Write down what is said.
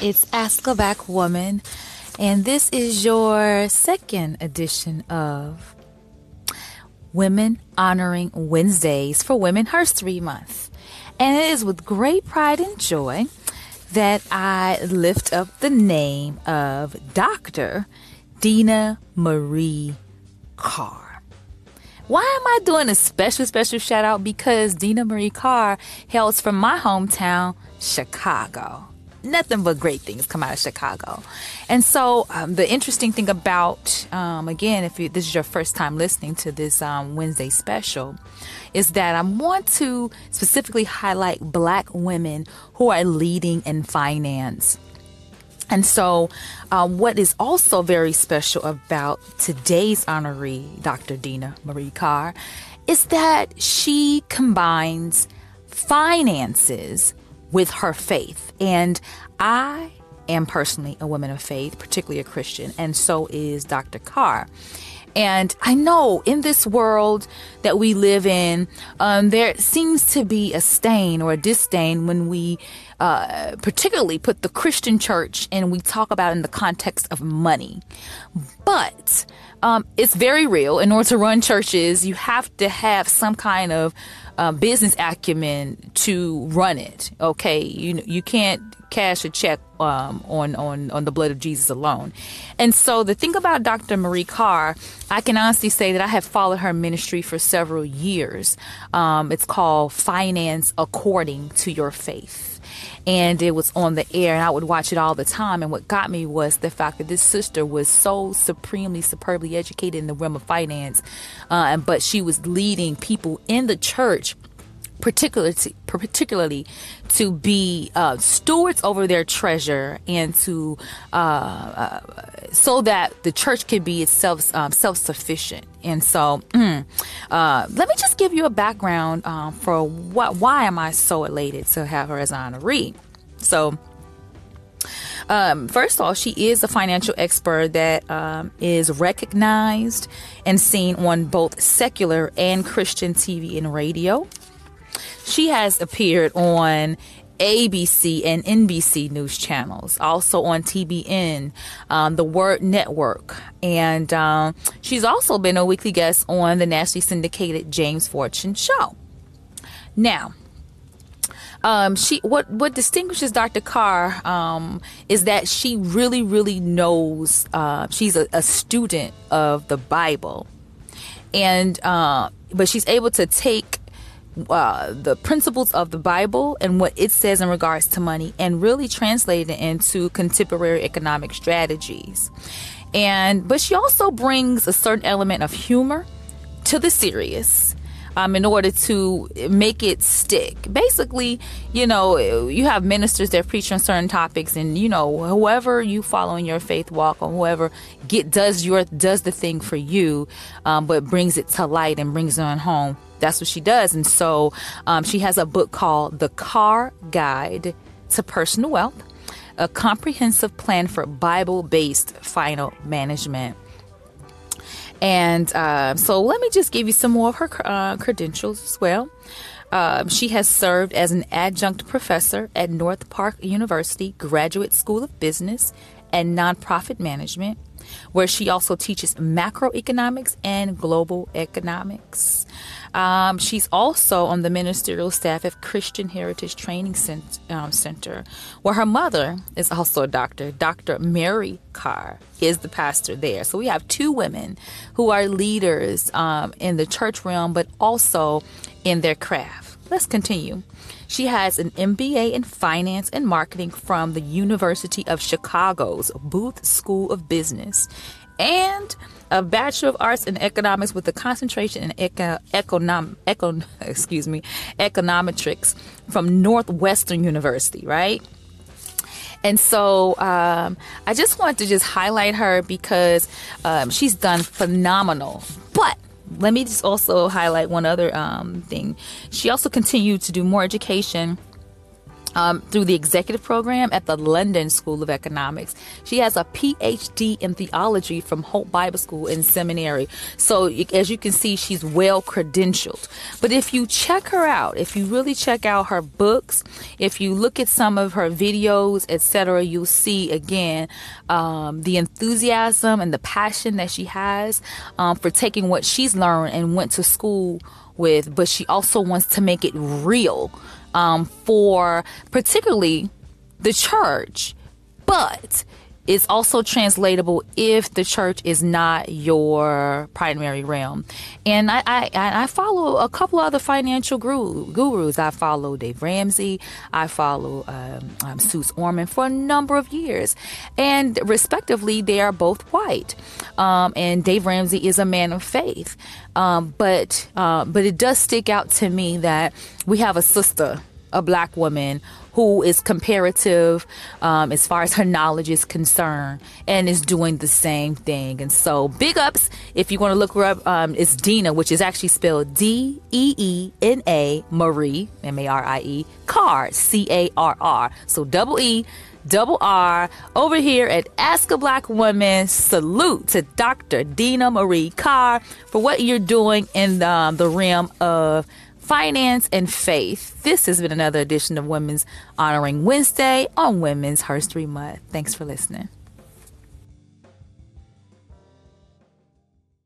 It's Ask a Black Woman, and this is your second edition of Women Honoring Wednesdays for Women History Month. And it is with great pride and joy that I lift up the name of Dr. Deena Marie Carr. Why am I doing a special, special shout out? Because Deena Marie Carr hails from my hometown, Chicago nothing but great things come out of Chicago. And so, um, the interesting thing about, um, again, if you, this is your first time listening to this um, Wednesday special, is that I want to specifically highlight black women who are leading in finance. And so, uh, what is also very special about today's honoree, Dr. Deena Marie Carr, is that she combines finances with her faith. And I am personally a woman of faith, particularly a Christian, and so is Dr. Carr. And I know in this world that we live in, um, there seems to be a stain or a disdain when we uh, particularly put the Christian church and we talk about in the context of money. But um, it's very real. In order to run churches, you have to have some kind of uh, business acumen to run it. Okay, you you can't cash a check um, on on on the blood of Jesus alone. And so the thing about Dr. Marie Carr, I can honestly say that I have followed her ministry for several years. Um, it's called Finance According to Your Faith and it was on the air and I would watch it all the time. And what got me was the fact that this sister was so supremely, superbly educated in the realm of finance, uh, but she was leading people in the church particularly particularly to be uh, stewards over their treasure and to uh, uh, so that the church can be itself um, self sufficient. And so, mm, uh, let me just give you a background um, for what why am I so elated to have her as an honoree. So. Um, first of all, she is a financial expert that um, is recognized and seen on both secular and Christian TV and radio. She has appeared on ABC and NBC news channels, also on TBN, um, the Word Network, and um, she's also been a weekly guest on the nationally syndicated James Fortune Show. Now, um, she what what distinguishes Dr. Carr um, is that she really really knows. Uh, she's a, a, student of the Bible, and uh, but she's able to take uh, the principles of the Bible and what it says in regards to money and really translate it into contemporary economic strategies. And but she also brings a certain element of humor to the serious. Um, in order to make it stick. Basically, you know, you have ministers that preach on certain topics, and you know, whoever you follow in your faith walk, or whoever get does your does the thing for you, um, but brings it to light and brings it on home that's what she does. And so um, she has a book called The Carr Guide to Personal Wealth, a comprehensive plan for Bible based final management. And uh, so let me just give you some more of her uh, credentials as well. Uh, she has served as an adjunct professor at North Park University Graduate School of Business and Nonprofit Management, where she also teaches macroeconomics and global economics. Um, she's also on the ministerial staff of Christian Heritage Training um, Center, where her mother is also a doctor. Dr. Mary Carr is the pastor there. So we have two women who are leaders um, in the church realm, but also in their craft. Let's continue. She has an MBA in finance and marketing from the University of Chicago's Booth School of Business and a Bachelor of Arts in Economics with a concentration in eco, econom, econ, excuse me, econometrics from Northwestern University, right? And so um, I just want to just highlight her because um, she's done phenomenal. But let me just also highlight one other um, thing. She also continued to do more education um, through the executive program at the London School of Economics. She has a PhD in theology from Hope Bible School and Seminary. So, as you can see, she's well credentialed. But if you check her out, if you really check out her books, if you look at some of her videos, etc., you'll see again um, the enthusiasm and the passion that she has um, for taking what she's learned and went to school with, but she also wants to make it real um, for particularly the church. But is also translatable if the church is not your primary realm. And I, I, I follow a couple other financial guru, gurus. I follow Dave Ramsey. I follow um, um, Orman for a number of years. And respectively, they are both white. Um, and Dave Ramsey is a man of faith. Um, but, uh, but it does stick out to me that we have a sister, a black woman who is comparative um, as far as her knowledge is concerned and is doing the same thing. And so, big ups if you want to look her up. Um, it's Deena, which is actually spelled D E E N A Marie M A R I E Carr C A R R. So double E double R over here at Ask a Black Woman. Salute to Dr. Deena Marie Carr for what you're doing in the, um, the realm of finance, and faith. This has been another edition of Women's Honoring Wednesday on Women's History Month. Thanks for listening.